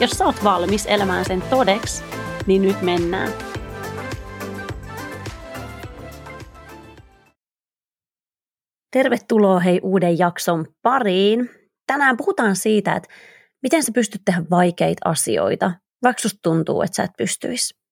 Jos sä oot valmis elämään sen todeksi, niin nyt mennään. Tervetuloa hei uuden jakson pariin. Tänään puhutaan siitä, että miten sä pystyt tehdä vaikeita asioita, vaikka susta tuntuu, että sä et pystyisi.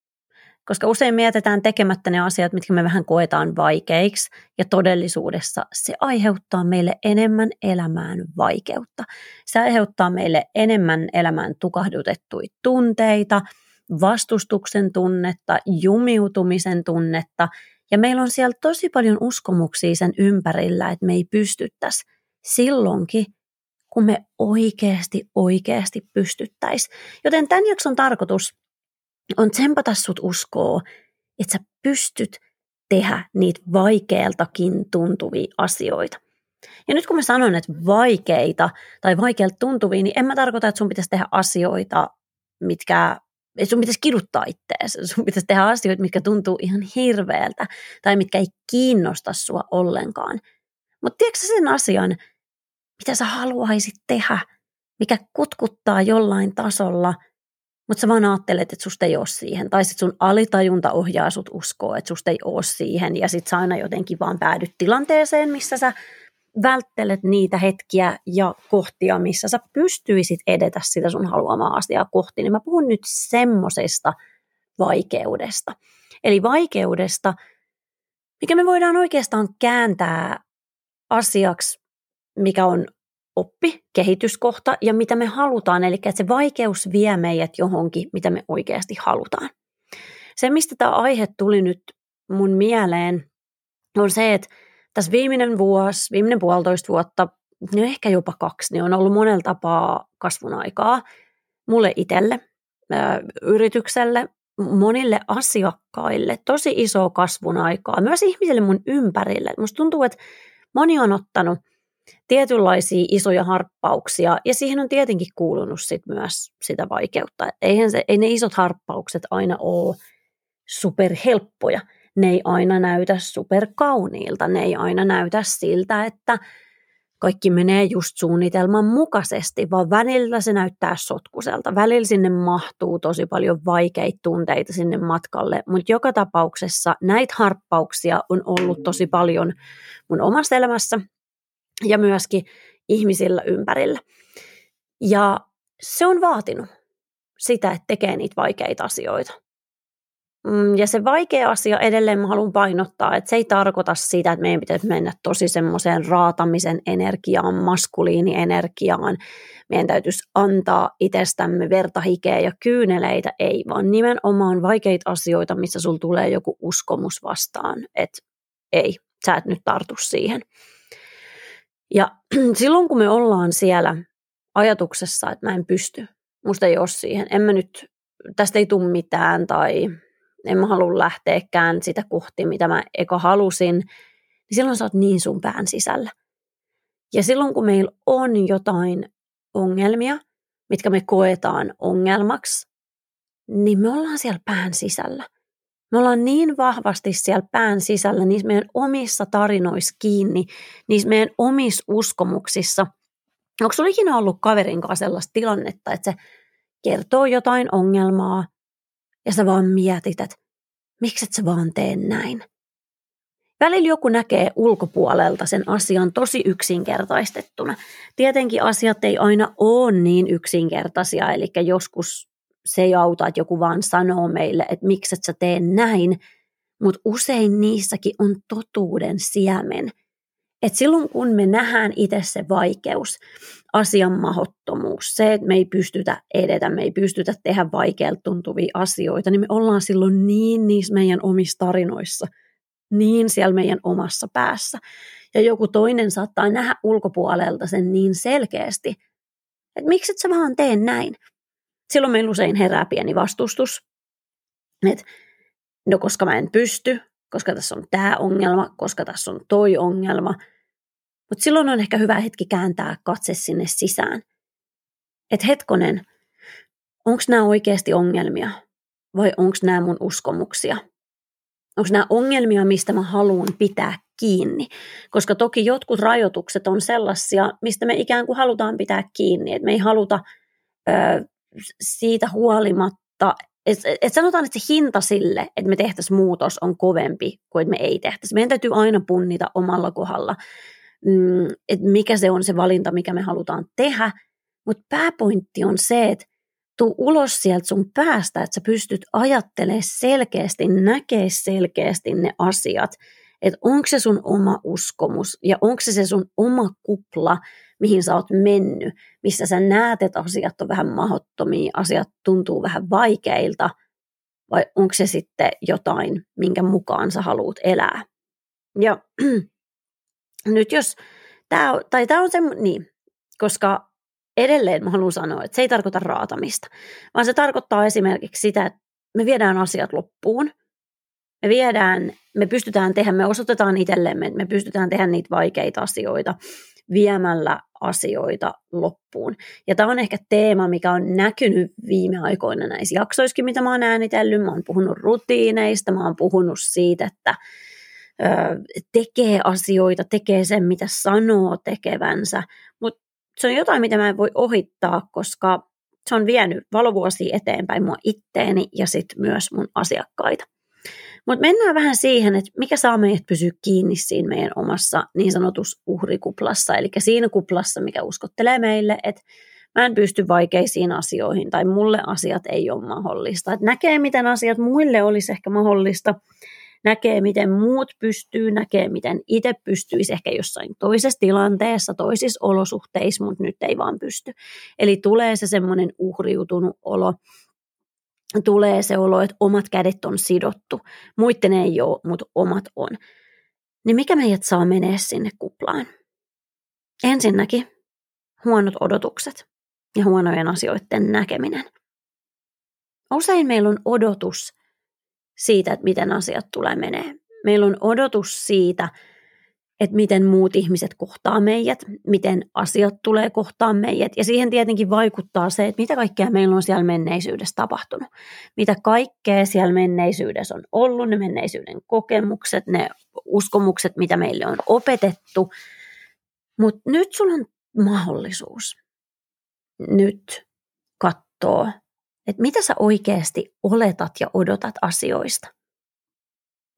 Koska usein mietitään tekemättä ne asiat, mitkä me vähän koetaan vaikeiksi, ja todellisuudessa se aiheuttaa meille enemmän elämään vaikeutta. Se aiheuttaa meille enemmän elämään tukahdutettuja tunteita – vastustuksen tunnetta, jumiutumisen tunnetta, ja meillä on siellä tosi paljon uskomuksia sen ympärillä, että me ei pystyttäisi silloinkin, kun me oikeasti, oikeasti pystyttäisi. Joten tämän jakson tarkoitus on tsempata sut uskoa, että sä pystyt tehdä niitä vaikealtakin tuntuvia asioita. Ja nyt kun mä sanon, että vaikeita tai vaikealta tuntuvia, niin en mä tarkoita, että sun pitäisi tehdä asioita, mitkä että sun pitäisi kiduttaa ittees, sun pitäisi tehdä asioita, mitkä tuntuu ihan hirveältä tai mitkä ei kiinnosta sua ollenkaan. Mutta tiedätkö sen asian, mitä sä haluaisit tehdä, mikä kutkuttaa jollain tasolla, mutta sä vaan ajattelet, että susta ei ole siihen. Tai sitten sun alitajunta ohjaa sut uskoa, että susta ei ole siihen. Ja sitten sä aina jotenkin vaan päädyt tilanteeseen, missä sä välttelet niitä hetkiä ja kohtia, missä sä pystyisit edetä sitä sun haluamaa asiaa kohti, niin mä puhun nyt semmosesta vaikeudesta. Eli vaikeudesta, mikä me voidaan oikeastaan kääntää asiaksi, mikä on oppi, kehityskohta ja mitä me halutaan. Eli että se vaikeus vie meidät johonkin, mitä me oikeasti halutaan. Se, mistä tämä aihe tuli nyt mun mieleen, on se, että tässä viimeinen vuosi, viimeinen puolitoista vuotta, no ehkä jopa kaksi, niin on ollut monella tapaa kasvun aikaa mulle itselle, yritykselle, monille asiakkaille, tosi iso kasvun aikaa, myös ihmisille mun ympärille. Musta tuntuu, että moni on ottanut tietynlaisia isoja harppauksia, ja siihen on tietenkin kuulunut sit myös sitä vaikeutta. Eihän se, ei ne isot harppaukset aina ole superhelppoja. Ne ei aina näytä superkauniilta, ne ei aina näytä siltä, että kaikki menee just suunnitelman mukaisesti, vaan välillä se näyttää sotkuselta. Välillä sinne mahtuu tosi paljon vaikeita tunteita sinne matkalle, mutta joka tapauksessa näitä harppauksia on ollut tosi paljon mun omassa elämässä ja myöskin ihmisillä ympärillä. Ja se on vaatinut sitä, että tekee niitä vaikeita asioita. Mm, ja se vaikea asia edelleen mä haluan painottaa, että se ei tarkoita sitä, että meidän pitäisi mennä tosi semmoiseen raatamisen energiaan, maskuliinienergiaan. Meidän täytyisi antaa itsestämme verta, hikeä ja kyyneleitä, ei, vaan nimenomaan vaikeita asioita, missä sulla tulee joku uskomus vastaan, että ei, sä et nyt tartu siihen. Ja silloin kun me ollaan siellä ajatuksessa, että mä en pysty, musta ei ole siihen, en mä nyt, tästä ei tule mitään tai en mä halua lähteäkään sitä kohti, mitä mä eka halusin, niin silloin sä oot niin sun pään sisällä. Ja silloin kun meillä on jotain ongelmia, mitkä me koetaan ongelmaksi, niin me ollaan siellä pään sisällä. Me ollaan niin vahvasti siellä pään sisällä, niissä meidän omissa tarinoissa kiinni, niissä meidän omissa uskomuksissa. Onko sulla ikinä ollut kaverin kanssa sellaista tilannetta, että se kertoo jotain ongelmaa, ja sä vaan mietit, että miksi et sä vaan tee näin. Välillä joku näkee ulkopuolelta sen asian tosi yksinkertaistettuna. Tietenkin asiat ei aina ole niin yksinkertaisia, eli joskus se ei auta, että joku vaan sanoo meille, että miksi et sä tee näin, mutta usein niissäkin on totuuden siemen – et silloin kun me nähdään itse se vaikeus, asian mahottomuus, se, että me ei pystytä edetä, me ei pystytä tehdä vaikealta tuntuvia asioita, niin me ollaan silloin niin niissä meidän omissa tarinoissa, niin siellä meidän omassa päässä. Ja joku toinen saattaa nähdä ulkopuolelta sen niin selkeästi, että miksi et sä vaan tee näin. Silloin meillä usein herää pieni vastustus, että no koska mä en pysty, koska tässä on tämä ongelma, koska tässä on toi ongelma. Mutta silloin on ehkä hyvä hetki kääntää katse sinne sisään. Että hetkonen, onko nämä oikeasti ongelmia vai onko nämä mun uskomuksia? Onko nämä ongelmia, mistä mä haluan pitää kiinni? Koska toki jotkut rajoitukset on sellaisia, mistä me ikään kuin halutaan pitää kiinni. Että me ei haluta ö, siitä huolimatta, et, et sanotaan, että se hinta sille, että me tehtäisiin muutos on kovempi kuin että me ei tehtäisi. Meidän täytyy aina punnita omalla kohdalla, mm, että mikä se on se valinta, mikä me halutaan tehdä. Mutta pääpointti on se, että tuu ulos sieltä sun päästä, että sä pystyt ajattelemaan selkeästi, näkee selkeästi ne asiat, että onko se sun oma uskomus ja onko se se sun oma kupla, mihin sä oot mennyt, missä sä näet, että asiat on vähän mahottomia, asiat tuntuu vähän vaikeilta, vai onko se sitten jotain, minkä mukaan sä haluat elää. Ja nyt jos tämä, tai tämä on se, niin, koska edelleen mä haluan sanoa, että se ei tarkoita raatamista, vaan se tarkoittaa esimerkiksi sitä, että me viedään asiat loppuun, me viedään, me pystytään tehdä, me osoitetaan itsellemme, me pystytään tehdä niitä vaikeita asioita viemällä asioita loppuun. Ja tämä on ehkä teema, mikä on näkynyt viime aikoina näissä jaksoissakin, mitä mä oon äänitellyt. Mä oon puhunut rutiineista, mä oon puhunut siitä, että ö, tekee asioita, tekee sen, mitä sanoo tekevänsä, mutta se on jotain, mitä mä en voi ohittaa, koska se on vienyt valovuosia eteenpäin mua itteeni ja sitten myös mun asiakkaita. Mutta mennään vähän siihen, että mikä saa meidät pysyä kiinni siinä meidän omassa niin sanotus uhrikuplassa, eli siinä kuplassa, mikä uskottelee meille, että mä en pysty vaikeisiin asioihin tai mulle asiat ei ole mahdollista. Että näkee, miten asiat muille olisi ehkä mahdollista, näkee, miten muut pystyy, näkee, miten itse pystyisi ehkä jossain toisessa tilanteessa, toisissa olosuhteissa, mutta nyt ei vaan pysty. Eli tulee se semmoinen uhriutunut olo, tulee se olo, että omat kädet on sidottu, muiden ei ole, mutta omat on. Niin mikä meidät saa menee sinne kuplaan? Ensinnäkin huonot odotukset ja huonojen asioiden näkeminen. Usein meillä on odotus siitä, että miten asiat tulee menee. Meillä on odotus siitä, että miten muut ihmiset kohtaa meidät, miten asiat tulee kohtaa meidät. Ja siihen tietenkin vaikuttaa se, että mitä kaikkea meillä on siellä menneisyydessä tapahtunut. Mitä kaikkea siellä menneisyydessä on ollut, ne menneisyyden kokemukset, ne uskomukset, mitä meille on opetettu. Mutta nyt sulla on mahdollisuus nyt katsoa, että mitä sä oikeasti oletat ja odotat asioista –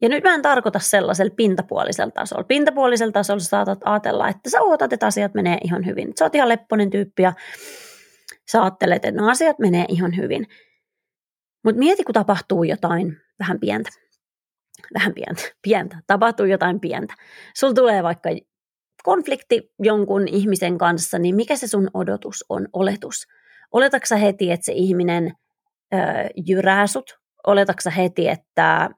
ja nyt mä en tarkoita sellaisella pintapuolisella tasolla. Pintapuolisella tasolla saatat ajatella, että sä ootat, että asiat menee ihan hyvin. Sä oot ihan lepponen tyyppi ja sä ajattelet, että no asiat menee ihan hyvin. Mutta mieti, kun tapahtuu jotain vähän pientä. Vähän pientä, pientä. Tapahtuu jotain pientä. Sulla tulee vaikka konflikti jonkun ihmisen kanssa, niin mikä se sun odotus on, oletus? Oletatko heti, että se ihminen ö, jyrää sut? Oletatko heti, että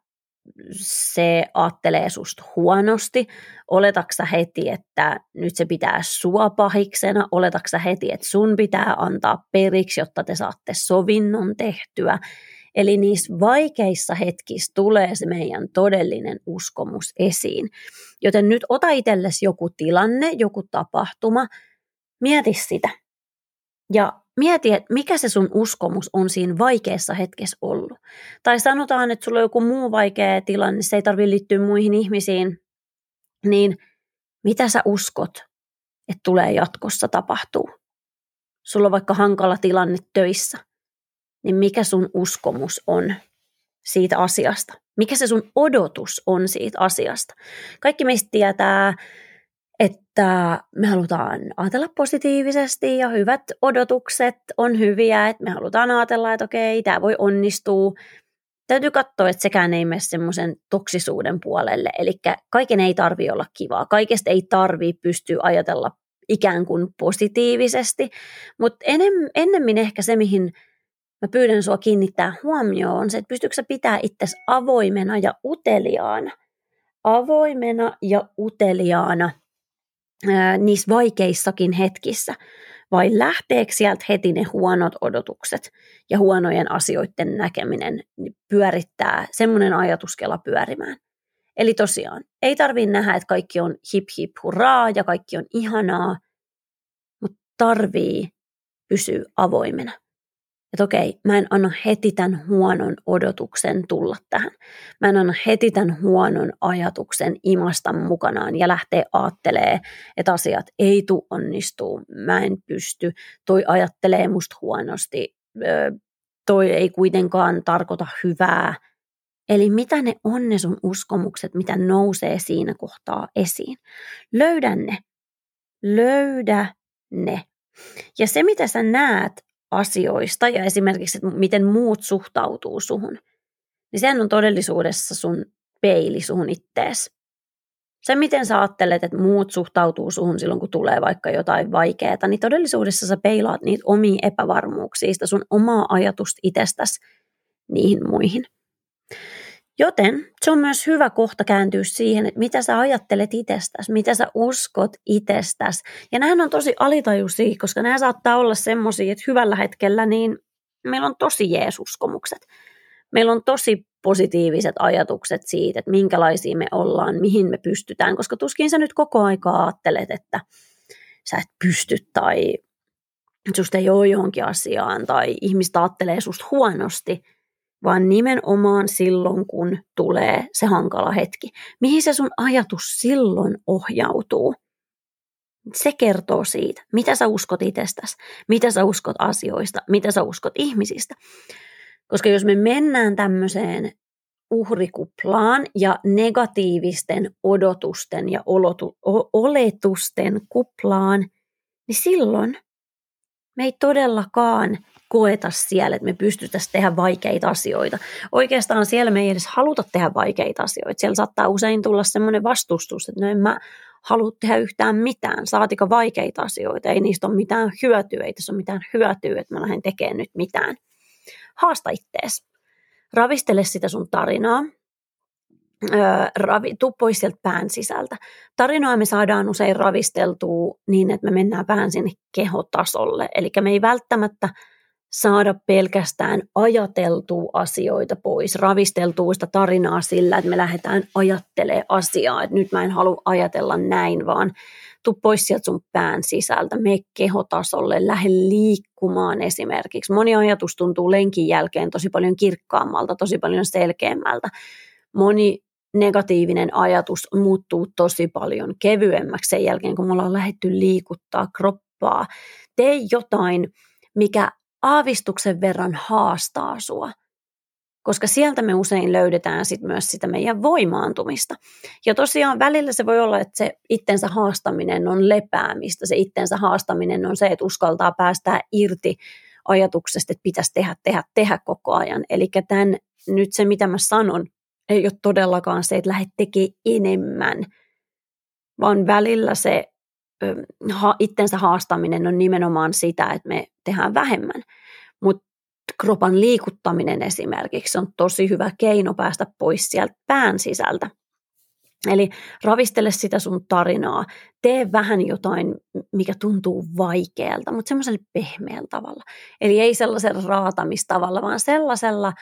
se ajattelee susta huonosti, oletaksa heti, että nyt se pitää sua pahiksena, oletaksa heti, että sun pitää antaa periksi, jotta te saatte sovinnon tehtyä. Eli niissä vaikeissa hetkissä tulee se meidän todellinen uskomus esiin. Joten nyt ota itsellesi joku tilanne, joku tapahtuma, mieti sitä. Ja mieti, että mikä se sun uskomus on siinä vaikeassa hetkessä ollut. Tai sanotaan, että sulla on joku muu vaikea tilanne, se ei tarvitse liittyä muihin ihmisiin, niin mitä sä uskot, että tulee jatkossa tapahtuu? Sulla on vaikka hankala tilanne töissä, niin mikä sun uskomus on siitä asiasta? Mikä se sun odotus on siitä asiasta? Kaikki meistä tietää että me halutaan ajatella positiivisesti ja hyvät odotukset on hyviä, että me halutaan ajatella, että okei, tämä voi onnistua. Täytyy katsoa, että sekään ei mene semmoisen toksisuuden puolelle, eli kaiken ei tarvi olla kivaa, kaikesta ei tarvi pystyä ajatella ikään kuin positiivisesti, mutta ennemmin ehkä se, mihin mä pyydän sua kiinnittää huomioon, on se, että pystyykö sä pitää itsesi avoimena ja uteliaana. Avoimena ja uteliaana – niissä vaikeissakin hetkissä. vai lähteekö sieltä heti ne huonot odotukset ja huonojen asioiden näkeminen pyörittää semmoinen ajatuskela pyörimään. Eli tosiaan, ei tarvitse nähdä, että kaikki on hip hip hurraa ja kaikki on ihanaa, mutta tarvii pysyä avoimena että okei, mä en anna heti tämän huonon odotuksen tulla tähän. Mä en anna heti tämän huonon ajatuksen imasta mukanaan ja lähtee aattelee, että asiat ei tu onnistuu, mä en pysty, toi ajattelee musta huonosti, toi ei kuitenkaan tarkoita hyvää. Eli mitä ne on ne sun uskomukset, mitä nousee siinä kohtaa esiin. Löydä ne. Löydä ne. Ja se, mitä sä näet, asioista ja esimerkiksi, että miten muut suhtautuu suhun, niin sehän on todellisuudessa sun peili suhun ittees. Se, miten sä ajattelet, että muut suhtautuu suhun silloin, kun tulee vaikka jotain vaikeaa, niin todellisuudessa sä peilaat niitä omia epävarmuuksia, sun omaa ajatusta itsestäsi niihin muihin. Joten se on myös hyvä kohta kääntyä siihen, että mitä sä ajattelet itsestäsi, mitä sä uskot itsestäsi. Ja nämähän on tosi alitajuisia, koska nämä saattaa olla semmoisia, että hyvällä hetkellä niin meillä on tosi jeesuskomukset. Meillä on tosi positiiviset ajatukset siitä, että minkälaisia me ollaan, mihin me pystytään, koska tuskin sä nyt koko aikaa ajattelet, että sä et pysty tai susta ei ole johonkin asiaan tai ihmistä ajattelee susta huonosti – vaan nimenomaan silloin, kun tulee se hankala hetki. Mihin se sun ajatus silloin ohjautuu? Se kertoo siitä, mitä sä uskot itsestäsi, mitä sä uskot asioista, mitä sä uskot ihmisistä. Koska jos me mennään tämmöiseen uhrikuplaan ja negatiivisten odotusten ja olotu, oletusten kuplaan, niin silloin me ei todellakaan koeta siellä, että me pystyttäisiin tehdä vaikeita asioita. Oikeastaan siellä me ei edes haluta tehdä vaikeita asioita. Siellä saattaa usein tulla semmoinen vastustus, että no en mä halua tehdä yhtään mitään, saatika vaikeita asioita, ei niistä ole mitään hyötyä, ei tässä ole mitään hyötyä, että mä lähden tekemään nyt mitään. Haasta ittees. Ravistele sitä sun tarinaa, öö, ravi, tuu pois sieltä pään sisältä. Tarinoa me saadaan usein ravisteltua niin, että me mennään vähän sinne kehotasolle. Eli me ei välttämättä saada pelkästään ajateltua asioita pois, ravisteltua sitä tarinaa sillä, että me lähdetään ajattelemaan asiaa, että nyt mä en halua ajatella näin, vaan tu pois sieltä sun pään sisältä, me kehotasolle, lähde liikkumaan esimerkiksi. Moni ajatus tuntuu lenkin jälkeen tosi paljon kirkkaammalta, tosi paljon selkeämmältä. Moni negatiivinen ajatus muuttuu tosi paljon kevyemmäksi sen jälkeen, kun me ollaan lähdetty liikuttaa kroppaa. Tee jotain, mikä aavistuksen verran haastaa sua, koska sieltä me usein löydetään sit myös sitä meidän voimaantumista. Ja tosiaan välillä se voi olla, että se itsensä haastaminen on lepäämistä, se itsensä haastaminen on se, että uskaltaa päästää irti ajatuksesta, että pitäisi tehdä, tehdä, tehdä koko ajan. Eli tämän, nyt se, mitä mä sanon, ei ole todellakaan se, että lähde tekemään enemmän, vaan välillä se itsensä haastaminen on nimenomaan sitä, että me tehdään vähemmän. Mutta kropan liikuttaminen esimerkiksi on tosi hyvä keino päästä pois sieltä pään sisältä. Eli ravistele sitä sun tarinaa, tee vähän jotain, mikä tuntuu vaikealta, mutta semmoisella pehmeällä tavalla. Eli ei sellaisella raatamistavalla, vaan sellaisella,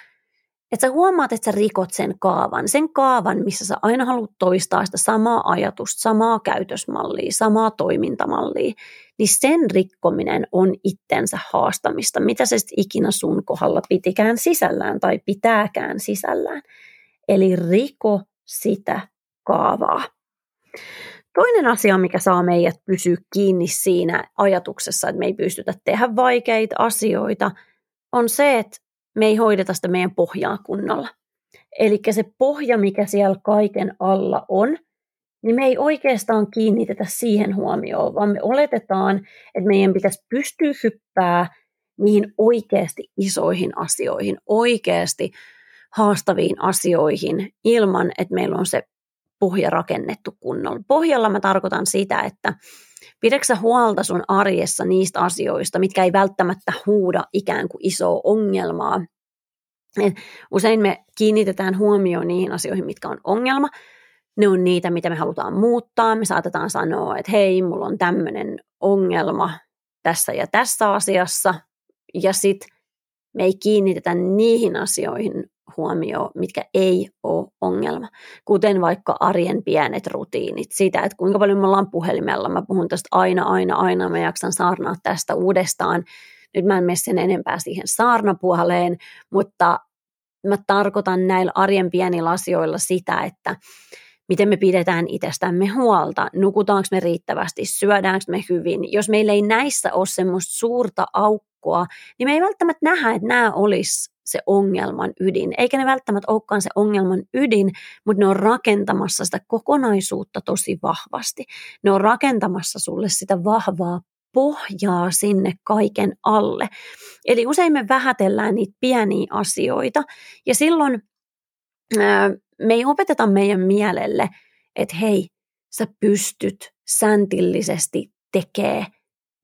että sä huomaat, että sä rikot sen kaavan, sen kaavan, missä sä aina haluat toistaa sitä samaa ajatusta, samaa käytösmallia, samaa toimintamallia, niin sen rikkominen on itsensä haastamista, mitä se sitten ikinä sun kohdalla pitikään sisällään tai pitääkään sisällään. Eli riko sitä kaavaa. Toinen asia, mikä saa meidät pysyä kiinni siinä ajatuksessa, että me ei pystytä tehdä vaikeita asioita, on se, että me ei hoideta sitä meidän pohjaa kunnolla. Eli se pohja, mikä siellä kaiken alla on, niin me ei oikeastaan kiinnitetä siihen huomioon, vaan me oletetaan, että meidän pitäisi pystyä hyppää niihin oikeasti isoihin asioihin, oikeasti haastaviin asioihin ilman, että meillä on se pohja rakennettu kunnolla. Pohjalla mä tarkoitan sitä, että pidäksä huolta sun arjessa niistä asioista, mitkä ei välttämättä huuda ikään kuin isoa ongelmaa. Et usein me kiinnitetään huomioon niihin asioihin, mitkä on ongelma. Ne on niitä, mitä me halutaan muuttaa. Me saatetaan sanoa, että hei, mulla on tämmöinen ongelma, tässä ja tässä asiassa, ja sitten me ei kiinnitetä niihin asioihin huomioon, mitkä ei ole ongelma. Kuten vaikka arjen pienet rutiinit. Sitä, että kuinka paljon me ollaan puhelimella. Mä puhun tästä aina, aina, aina. Mä jaksan saarnaa tästä uudestaan. Nyt mä en mene sen enempää siihen saarnapuoleen, mutta mä tarkoitan näillä arjen pienillä asioilla sitä, että miten me pidetään itsestämme huolta, nukutaanko me riittävästi, syödäänkö me hyvin. Jos meillä ei näissä ole semmoista suurta aukkoa, niin me ei välttämättä nähdä, että nämä olisi se ongelman ydin. Eikä ne välttämättä olekaan se ongelman ydin, mutta ne on rakentamassa sitä kokonaisuutta tosi vahvasti. Ne on rakentamassa sulle sitä vahvaa pohjaa sinne kaiken alle. Eli usein me vähätellään niitä pieniä asioita ja silloin me ei opeteta meidän mielelle, että hei, sä pystyt säntillisesti tekemään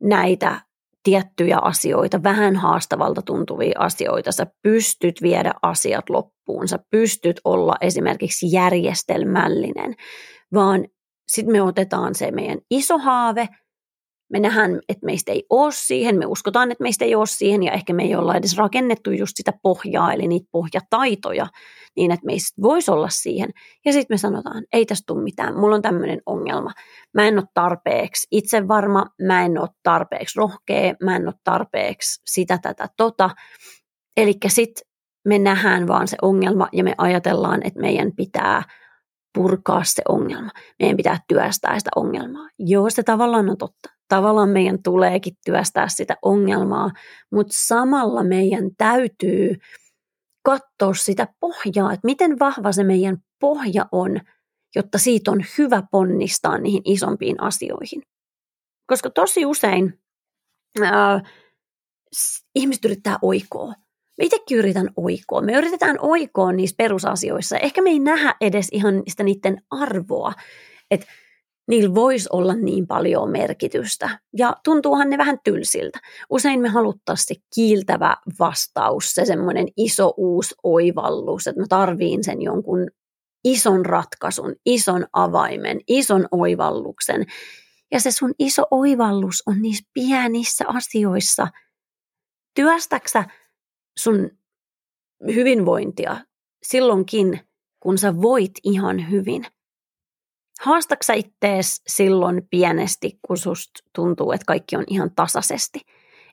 näitä tiettyjä asioita, vähän haastavalta tuntuvia asioita. Sä pystyt viedä asiat loppuun, sä pystyt olla esimerkiksi järjestelmällinen, vaan sitten me otetaan se meidän iso haave – me nähdään, että meistä ei ole siihen, me uskotaan, että meistä ei ole siihen ja ehkä me ei olla edes rakennettu just sitä pohjaa, eli niitä pohjataitoja, niin että meistä voisi olla siihen. Ja sitten me sanotaan, ei tästä tule mitään, mulla on tämmöinen ongelma. Mä en ole tarpeeksi itse varma, mä en ole tarpeeksi rohkea, mä en ole tarpeeksi sitä, tätä, tota. Eli sitten me nähdään vaan se ongelma ja me ajatellaan, että meidän pitää purkaa se ongelma. Meidän pitää työstää sitä ongelmaa. Joo, se tavallaan on totta tavallaan meidän tuleekin työstää sitä ongelmaa, mutta samalla meidän täytyy katsoa sitä pohjaa, että miten vahva se meidän pohja on, jotta siitä on hyvä ponnistaa niihin isompiin asioihin. Koska tosi usein ää, ihmiset yrittää oikoa. Me itsekin yritän oikoa. Me yritetään oikoa niissä perusasioissa. Ehkä me ei nähdä edes ihan sitä niiden arvoa. Että niillä voisi olla niin paljon merkitystä. Ja tuntuuhan ne vähän tylsiltä. Usein me haluttaisiin kiiltävä vastaus, se semmoinen iso uusi oivallus, että mä tarviin sen jonkun ison ratkaisun, ison avaimen, ison oivalluksen. Ja se sun iso oivallus on niissä pienissä asioissa. Työstäksä sun hyvinvointia silloinkin, kun sä voit ihan hyvin – Haastaksa ittees silloin pienesti, kun susta tuntuu, että kaikki on ihan tasaisesti.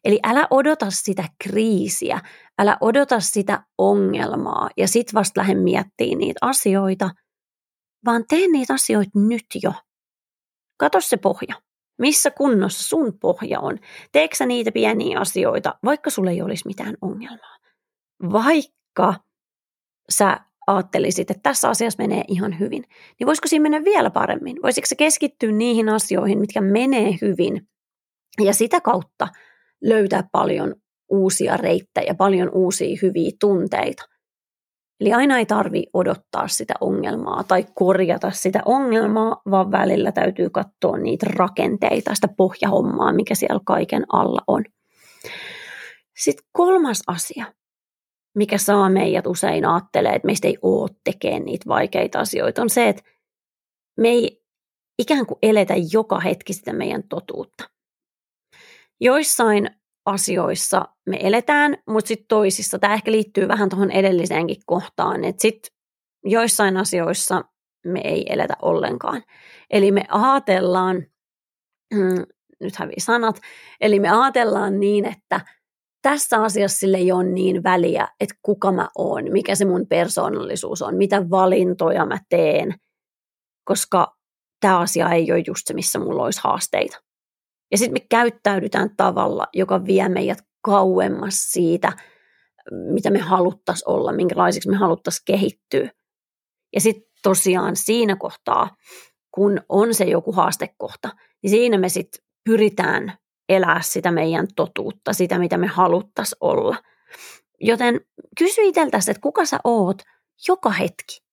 Eli älä odota sitä kriisiä, älä odota sitä ongelmaa ja sit vasta lähde miettimään niitä asioita, vaan tee niitä asioita nyt jo. Kato se pohja. Missä kunnossa sun pohja on? Teeksä niitä pieniä asioita, vaikka sulle ei olisi mitään ongelmaa? Vaikka sä ajattelisit, että tässä asiassa menee ihan hyvin, niin voisiko siinä mennä vielä paremmin? Voisiko se keskittyä niihin asioihin, mitkä menee hyvin ja sitä kautta löytää paljon uusia reittejä, paljon uusia hyviä tunteita. Eli aina ei tarvi odottaa sitä ongelmaa tai korjata sitä ongelmaa, vaan välillä täytyy katsoa niitä rakenteita, sitä pohjahommaa, mikä siellä kaiken alla on. Sitten kolmas asia, mikä saa meidät usein ajattelee, että meistä ei ole tekemään niitä vaikeita asioita, on se, että me ei ikään kuin eletä joka hetki sitä meidän totuutta. Joissain asioissa me eletään, mutta sitten toisissa, tämä ehkä liittyy vähän tuohon edelliseenkin kohtaan, että sitten joissain asioissa me ei eletä ollenkaan. Eli me ajatellaan, mm, nyt hävii sanat, eli me ajatellaan niin, että – tässä asiassa sille ei ole niin väliä, että kuka mä oon, mikä se mun persoonallisuus on, mitä valintoja mä teen, koska tämä asia ei ole just se, missä mulla olisi haasteita. Ja sitten me käyttäydytään tavalla, joka vie meidät kauemmas siitä, mitä me haluttaisiin olla, minkälaisiksi me haluttaisiin kehittyä. Ja sitten tosiaan siinä kohtaa, kun on se joku haastekohta, niin siinä me sitten pyritään elää sitä meidän totuutta, sitä mitä me haluttaisiin olla. Joten kysy itseltäsi, että kuka sä oot joka hetki.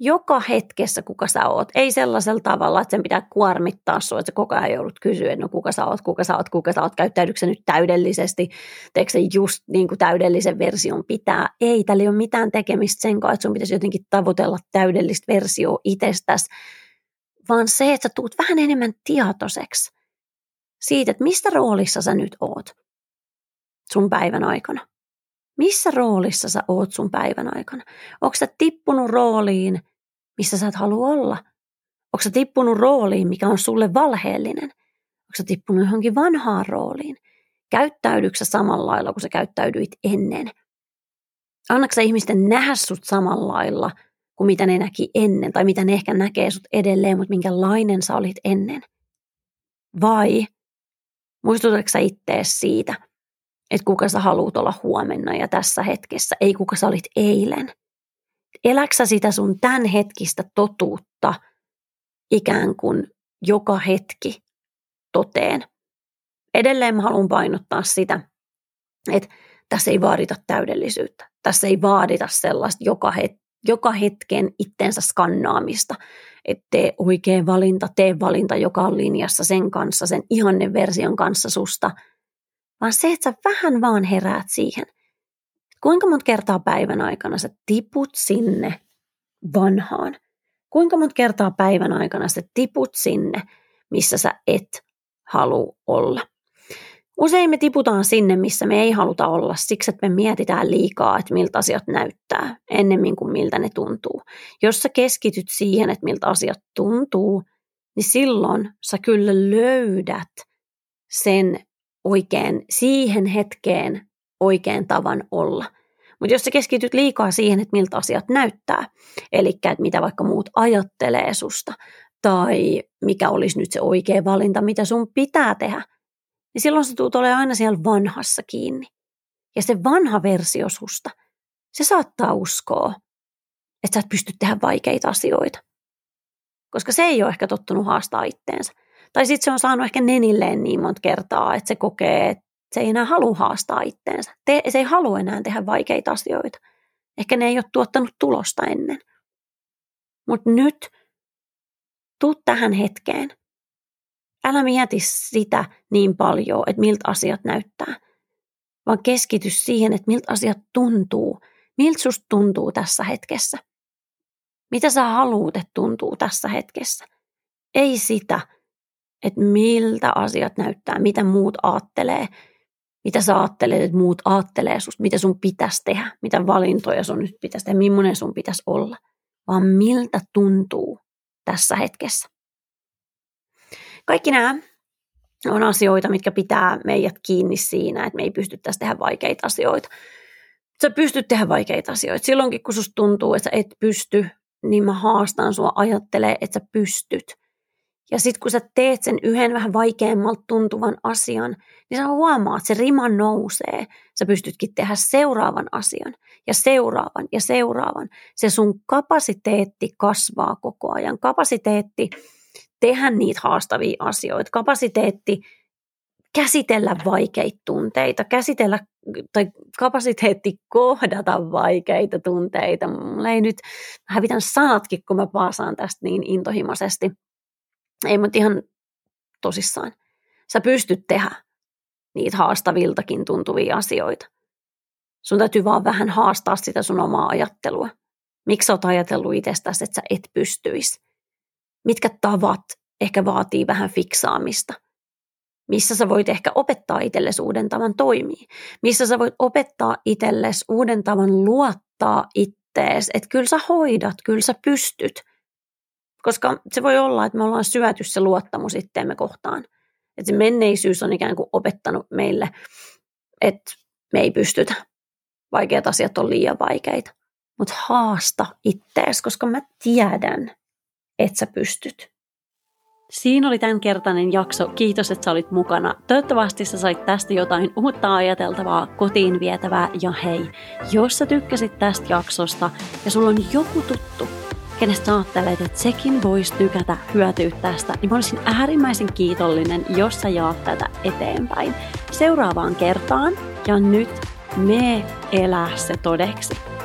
Joka hetkessä kuka sä oot. Ei sellaisella tavalla, että sen pitää kuormittaa sinua, että sä koko ajan joudut kysyä, että no kuka sä oot, kuka sä oot, kuka sä oot, käyttäydytkö nyt täydellisesti, teekö se just niin kuin täydellisen version pitää. Ei, tällä ei ole mitään tekemistä sen kanssa, että sun pitäisi jotenkin tavoitella täydellistä versioa itsestäsi, vaan se, että sä tuut vähän enemmän tietoiseksi siitä, että mistä roolissa sä nyt oot sun päivän aikana. Missä roolissa sä oot sun päivän aikana? Onko sä tippunut rooliin, missä sä et halua olla? Onko sä tippunut rooliin, mikä on sulle valheellinen? Onko sä tippunut johonkin vanhaan rooliin? Käyttäydyksä samalla lailla kuin sä käyttäydyit ennen? Annatko ihmisten nähdä sut samalla lailla kuin mitä ne näki ennen, tai mitä ne ehkä näkee sut edelleen, mutta minkälainen sä olit ennen? Vai muistutatko sä ittees siitä, että kuka sä haluat olla huomenna ja tässä hetkessä, ei kuka sä olit eilen? Eläksä sitä sun tämän hetkistä totuutta ikään kuin joka hetki toteen? Edelleen mä haluan painottaa sitä, että tässä ei vaadita täydellisyyttä. Tässä ei vaadita sellaista joka, het- joka hetken itsensä skannaamista, että tee oikea valinta, tee valinta, joka on linjassa sen kanssa, sen ihannen version kanssa susta, vaan se, että sä vähän vaan heräät siihen. Kuinka monta kertaa päivän aikana sä tiput sinne vanhaan? Kuinka monta kertaa päivän aikana sä tiput sinne, missä sä et halua olla? Usein me tiputaan sinne, missä me ei haluta olla, siksi että me mietitään liikaa, että miltä asiat näyttää, ennemmin kuin miltä ne tuntuu. Jos sä keskityt siihen, että miltä asiat tuntuu, niin silloin sä kyllä löydät sen oikein, siihen hetkeen oikein tavan olla. Mutta jos sä keskityt liikaa siihen, että miltä asiat näyttää, eli että mitä vaikka muut ajattelee susta, tai mikä olisi nyt se oikea valinta, mitä sun pitää tehdä – niin silloin se tuut olemaan aina siellä vanhassa kiinni. Ja se vanha versio susta, se saattaa uskoa, että sä et pysty tehdä vaikeita asioita. Koska se ei ole ehkä tottunut haastaa itteensä. Tai sitten se on saanut ehkä nenilleen niin monta kertaa, että se kokee, että se ei enää halua haastaa itteensä. Te, se ei halua enää tehdä vaikeita asioita. Ehkä ne ei ole tuottanut tulosta ennen. Mutta nyt, tuu tähän hetkeen – Älä mieti sitä niin paljon, että miltä asiat näyttää, vaan keskity siihen, että miltä asiat tuntuu, miltä susta tuntuu tässä hetkessä. Mitä sä haluut, että tuntuu tässä hetkessä. Ei sitä, että miltä asiat näyttää, mitä muut aattelee, mitä sä ajattelet, että muut aattelee susta, mitä sun pitäisi tehdä, mitä valintoja sun nyt pitäisi tehdä, millainen sun pitäisi olla, vaan miltä tuntuu tässä hetkessä. Kaikki nämä on asioita, mitkä pitää meidät kiinni siinä, että me ei pystyttäisi tehdä vaikeita asioita. Sä pystyt tehdä vaikeita asioita. Silloinkin, kun susta tuntuu, että sä et pysty, niin mä haastan sua ajattelee, että sä pystyt. Ja sitten kun sä teet sen yhden vähän vaikeammalta tuntuvan asian, niin sä huomaat, että se rima nousee. Sä pystytkin tehdä seuraavan asian ja seuraavan ja seuraavan. Se sun kapasiteetti kasvaa koko ajan. Kapasiteetti tehdä niitä haastavia asioita, kapasiteetti käsitellä vaikeita tunteita, käsitellä tai kapasiteetti kohdata vaikeita tunteita. Mulla ei nyt, hävitän sanatkin, kun mä paasaan tästä niin intohimoisesti. Ei, mutta ihan tosissaan. Sä pystyt tehdä niitä haastaviltakin tuntuvia asioita. Sun täytyy vaan vähän haastaa sitä sun omaa ajattelua. Miksi sä oot ajatellut itsestäsi, että sä et pystyisi? Mitkä tavat ehkä vaatii vähän fiksaamista. Missä sä voit ehkä opettaa itsellesi uuden tavan toimii. Missä sä voit opettaa itsellesi uuden tavan luottaa ittees, että kyllä sä hoidat, kyllä sä pystyt. Koska se voi olla, että me ollaan syöty se luottamus itteemme kohtaan. Että se menneisyys on ikään kuin opettanut meille, että me ei pystytä. Vaikeat asiat on liian vaikeita. Mutta haasta ittees, koska mä tiedän, että sä pystyt. Siinä oli tämänkertainen jakso. Kiitos, että sä olit mukana. Toivottavasti sä sait tästä jotain uutta ajateltavaa, kotiin vietävää. Ja hei, jos sä tykkäsit tästä jaksosta ja sulla on joku tuttu, kenestä ajattelet, että sekin voisi tykätä hyötyä tästä, niin mä olisin äärimmäisen kiitollinen, jos sä jaat tätä eteenpäin. Seuraavaan kertaan ja nyt me elää se todeksi.